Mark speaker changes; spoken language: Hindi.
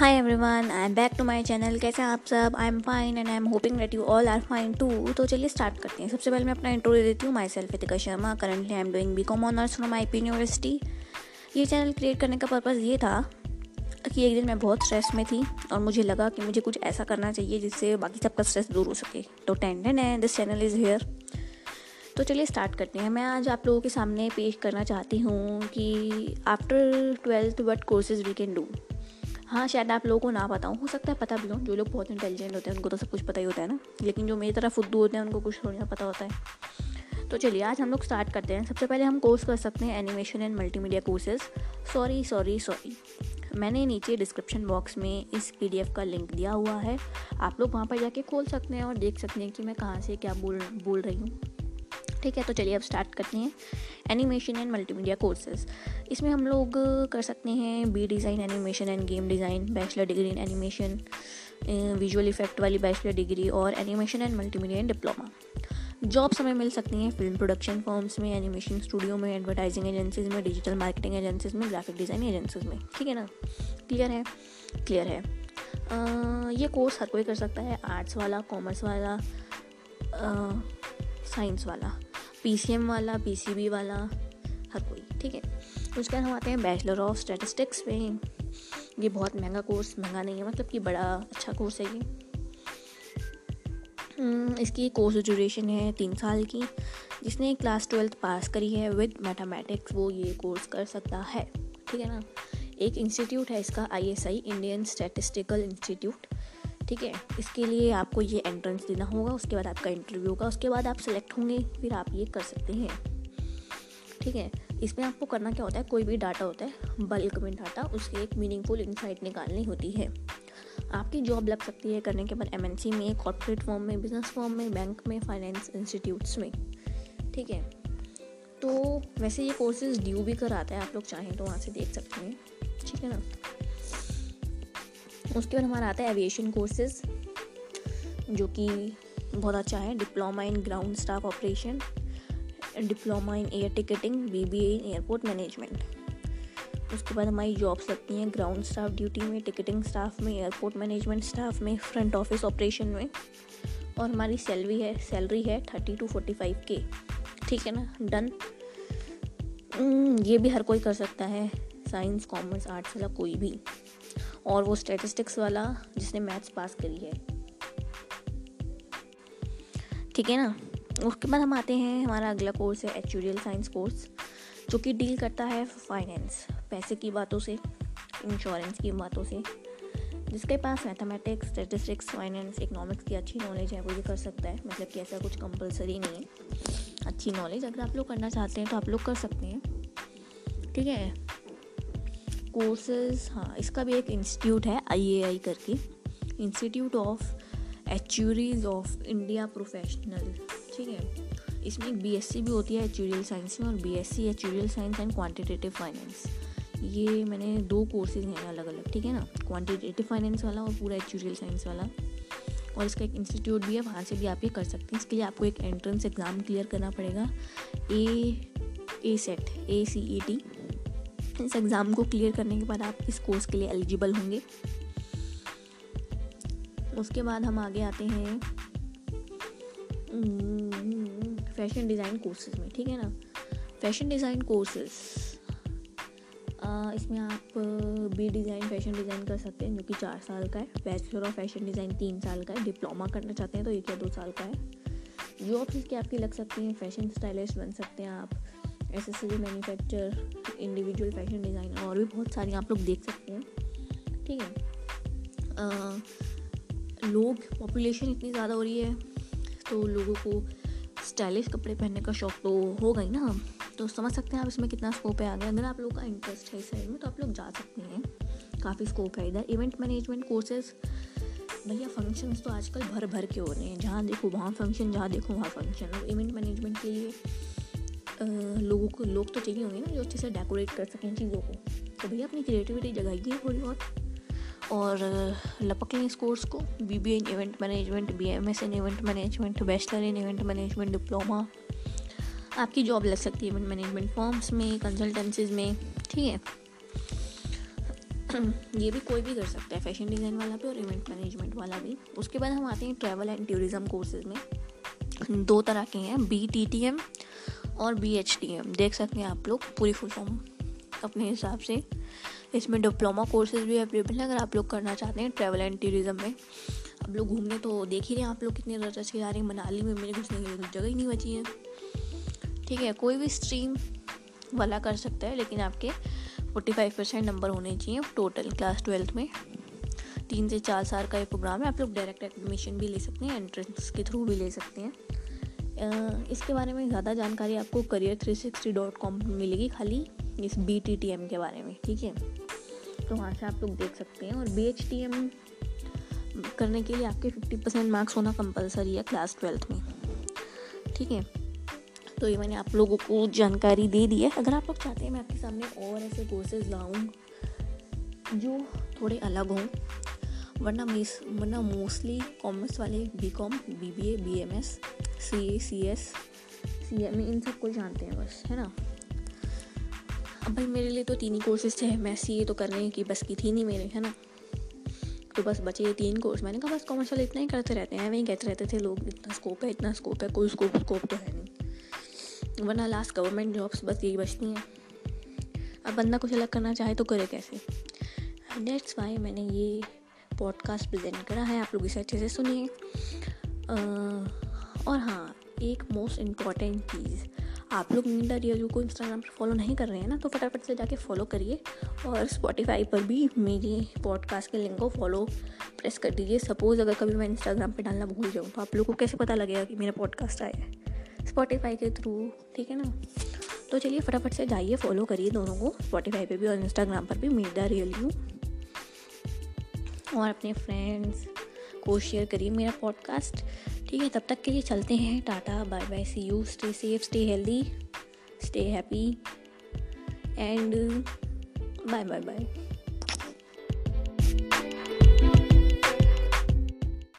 Speaker 1: Hi everyone I am back to my channel कैसे आप सब? I am fine and I am hoping that you all are fine too तो चलिए स्टार्ट करते हैं। सबसे पहले मैं अपना इंट्रो दे देती हूँ। Myself Itika Sharma currently I am doing B com honours from I P university ये चैनल क्रिएट करने का पर्पज़ ये था कि एक दिन मैं बहुत स्ट्रेस में थी और मुझे लगा कि मुझे कुछ ऐसा करना चाहिए जिससे बाकी सबका स्ट्रेस दूर हो सके। तो टेंडन है। दिस चैनल इज़ हेयर तो चलिए स्टार्ट करते हैं। मैं आज आप लोगों के सामने पेश करना चाहती हूँ कि after twelfth what courses we can do हाँ शायद आप लोगों को ना पता हो सकता है पता भी हो। जो लोग बहुत इंटेलिजेंट होते हैं, उनको तो सब कुछ पता ही होता है ना। लेकिन जो मेरी तरह फुद्दू होते हैं, उनको कुछ थोड़ी ना पता होता है। तो चलिए, आज हम लोग स्टार्ट करते हैं। सबसे पहले हम कोर्स कर सकते हैं animation and multimedia courses sorry sorry sorry मैंने नीचे डिस्क्रिप्शन बॉक्स में इस पीडीएफ का लिंक दिया हुआ है। आप लोग वहाँ पर जाके खोल सकते हैं और देख सकते हैं कि मैं कहाँ से क्या बोल बोल रही हूँ। ठीक है तो चलिए अब स्टार्ट करते हैं एनिमेशन एंड मल्टीमीडिया कोर्सेज इसमें हम लोग कर सकते हैं B design animation and game design bachelor degree in animation visual effect वाली बैचलर डिग्री और animation and multimedia and diploma jobs हमें मिल सकती हैं फ़िल्म प्रोडक्शन फॉर्म्स में एनिमेशन स्टूडियो में एडवर्टाइजिंग एजेंसीज में डिजिटल मार्केटिंग एजेंसीज में ग्राफिक डिज़ाइन एजेंसीज में. ठीक है ना? क्लियर है? क्लियर है. आ, ये कोर्स हर कोई कर सकता है आर्ट्स वाला कॉमर्स वाला साइंस वाला. पी वाला पी वाला हर कोई ठीक है? उसके बाद हम आते हैं बैचलर ऑफ़ स्टैटिस्टिक्स में ये बहुत महँगा कोर्स महँगा नहीं है मतलब कि बड़ा अच्छा कोर्स है ये। हम्म, इसकी कोर्स ड्यूरेशन है तीन साल की। जिसने क्लास ट्वेल्थ पास करी है विद मैथमेटिक्स वो ये कोर्स कर सकता है ठीक है ना? एक इंस्टीट्यूट है इसका आई इंडियन स्टैटिस्टिकल इंस्टीट्यूट ठीक है? इसके लिए आपको ये एंट्रेंस देना होगा, उसके बाद आपका इंटरव्यू होगा, उसके बाद आप सेलेक्ट होंगे, फिर आप ये कर सकते हैं। ठीक है? इसमें आपको करना क्या होता है? कोई भी डाटा होता है बल्क में डाटा उसकी एक मीनिंगफुल इंसाइट निकालनी होती है। आपकी जॉब लग सकती है करने के बाद एमएनसी में कॉर्पोरेट फॉर्म में बिज़नेस फॉर्म में बैंक में फाइनेंस इंस्टीट्यूट्स में। ठीक है? तो वैसे ये कोर्सेज ड्यू भी कराता है, आप लोग चाहें तो वहाँ से देख सकते हैं। ठीक है ना? उसके बाद हमारा आता है एविएशन कोर्सेज जो कि बहुत अच्छा है। Diploma in ground staff operation diploma in air ticketing B B in airport management उसके बाद हमारी जॉब्स लगती हैं ग्राउंड स्टाफ ड्यूटी में टिकटिंग स्टाफ में एयरपोर्ट मैनेजमेंट स्टाफ में फ्रंट ऑफ़िस ऑपरेशन में। और हमारी सैलरी है सैलरी है थर्टी टू फोर्टी फाइव के ठीक है ना? डन hmm, ये भी हर कोई कर सकता है। साइंस कॉमर्स आर्ट्स वाला कोई भी। और वो स्टेटिस्टिक्स वाला जिसने मैथ्स पास करी है। ठीक है ना? उसके बाद हम आते हैं हमारा अगला कोर्स है एचूरियल साइंस कोर्स जो कि डील करता है फाइनेंस पैसे की बातों से इंश्योरेंस की बातों से। जिसके पास मैथमेटिक्स स्टेटिस्टिक्स फाइनेंस इकोनॉमिक्स की अच्छी नॉलेज है, वो भी कर सकता है। मतलब कि ऐसा कुछ कंपलसरी नहीं है। अच्छी नॉलेज अगर आप लोग करना चाहते हैं तो आप लोग कर सकते हैं। ठीक है? कोर्सेज हाँ इसका भी एक इंस्टीट्यूट है आईएआई करके। Institute of actuaries of India professional ठीक है? इसमें एक बीएससी भी होती है एचूरियल साइंस में और B S science and quantitative finance ये मैंने दो कोर्सेज हैं अलग अलग ठीक है ना? क्वान्टिटेटिव फाइनेंस वाला और पूरा एचूरियल साइंस वाला। और इसका एक इंस्टीट्यूट भी है, वहाँ से भी आप ये कर सकते हैं। इसके लिए आपको एक एंट्रेंस एग्ज़ाम क्लियर करना पड़ेगा। A A set A C E T इस एग्ज़ाम को क्लियर करने के बाद आप इस कोर्स के लिए एलिजिबल होंगे। उसके बाद हम आगे आते हैं फ़ैशन डिज़ाइन कोर्सेज में, ठीक है ना? फ़ैशन डिज़ाइन कोर्सेज इसमें आप बी डिज़ाइन, फ़ैशन डिज़ाइन कर सकते हैं, जो कि चार साल का है। बैचलर ऑफ़ फ़ैशन डिज़ाइन तीन साल का है। डिप्लोमा करना चाहते हैं तो एक या दो साल का है। जॉब्स इसकी आपकी लग सकती हैं, फ़ैशन स्टाइलिस्ट बन सकते हैं आप। Accessory manufacture individual fashion design और भी बहुत सारी आप लोग देख सकते हैं। ठीक है? लोग पॉपुलेशन इतनी ज़्यादा हो रही है तो लोगों को स्टाइलिश कपड़े पहनने का शौक तो ही ना। तो समझ सकते हैं आप इसमें कितना स्कोप है आगे। अगर आप लोगों का इंटरेस्ट है इस साइड में तो आप लोग जा सकते हैं। काफ़ी स्कोप है इधर। इवेंट मैनेजमेंट कोर्सेज भैया फ़ंक्शंस तो आजकल भर भर के हो रहे हैं। जहाँ देखो, वहाँ फ़ंक्शन जहाँ देखो, वहाँ फ़ंक्शन और इवेंट मैनेजमेंट के लिए लोगों को, लोग तो चाहिए होंगे ना जो अच्छे से डेकोरेट कर सकें चीज़ों को। तो भैया अपनी क्रिएटिविटी जगाइए थोड़ी बहुत। और लपक लें इस कोर्स को। B B in event management B M S in event management bachelor in event management diploma आपकी जॉब लग सकती है इवेंट मैनेजमेंट फॉर्म्स में कंसल्टेंसीज में, ठीक है? ये भी कोई भी कर सकता है फ़ैशन डिज़ाइन वाला भी और इवेंट मैनेजमेंट वाला भी। उसके बाद हम आते हैं ट्रैवल एंड टूरिज़म कोर्सेज में। दो तरह के हैं बी टी टी एम और बी एच डी एम देख सकते हैं आप लोग पूरी फुल फॉर्म अपने हिसाब से। इसमें डिप्लोमा कोर्सेज भी अवेलेबल हैं, अगर आप लोग करना चाहते हैं ट्रैवल एंड टूरिज़्म में। आप लोग घूमने तो देख ही रहे हैं आप लोग कितने रच के जा रहे हैं। मनाली में मेरे घुसने के जगह ही नहीं बची है। ठीक है, कोई भी स्ट्रीम वाला कर सकता है, लेकिन आपके फोर्टी फाइव परसेंट नंबर होने चाहिए टोटल क्लास ट्वेल्थ में। तीन से चार साल का ये प्रोग्राम है, आप लोग डायरेक्ट एडमिशन भी ले सकते हैं एंट्रेंस के थ्रू भी ले सकते हैं। इसके बारे में ज़्यादा जानकारी आपको career three sixty dot com पर मिलेगी खाली इस बी टी टी एम के बारे में, ठीक है? तो वहाँ से आप लोग देख सकते हैं और बी एच टी एम करने के लिए आपके फिफ्टी परसेंट मार्क्स होना कंपलसरी है क्लास ट्वेल्थ में, ठीक है? तो ये मैंने आप लोगों को जानकारी दे दी है। अगर आप लोग चाहते हैं मैं आपके सामने और ऐसे कोर्सेज लाऊँ जो थोड़े अलग हों, वरना मिस वरना मोस्टली कॉमर्स वाले B com B B A B M S C C S C M इन सबको जानते हैं बस, है ना? अब भाई मेरे लिए तो तीन ही कोर्सेज थे, मैं सी तो करने की बस की थी नहीं मेरे, है ना? तो बस बचे ये तीन कोर्स मैंने कहा बस कॉमर्स वाले इतना ही करते रहते हैं, वहीं कहते रहते थे लोग, इतना स्कोप है, इतना स्कोप है, कोई स्कोप स्कोप तो है नहीं। वरना लास्ट गवर्नमेंट जॉब्स बस यही बचती हैं। अब बंदा कुछ अलग करना चाहे तो करे कैसे? डेट्स वाई मैंने ये पॉडकास्ट प्रेजेंट करा है, आप लोग इसे अच्छे से सुनिए। और हाँ एक मोस्ट इंपॉर्टेंट चीज़, आप लोग मीडा रियल को इंस्टाग्राम पर फॉलो नहीं कर रहे हैं ना तो फटाफट से जाके फॉलो करिए और स्पॉटिफाई पर भी मेरी पॉडकास्ट के लिंक को फॉलो प्रेस कर दीजिए। सपोज़ अगर कभी मैं इंस्टाग्राम पे डालना भूल जाऊँ तो आप लोगों को कैसे पता लगेगा कि मेरा पॉडकास्ट आया है? स्पॉटिफाई के थ्रू ठीक है ना? तो चलिए फटाफट से जाइए फॉलो करिए दोनों को। स्पॉटिफाई पर भी और इंस्टाग्राम पर भी द रियल यू और अपने फ्रेंड्स को शेयर करिए मेरा पॉडकास्ट ठीक है, तब तक के लिए चलते हैं। Tata, bye bye see you stay safe stay healthy stay happy and bye bye bye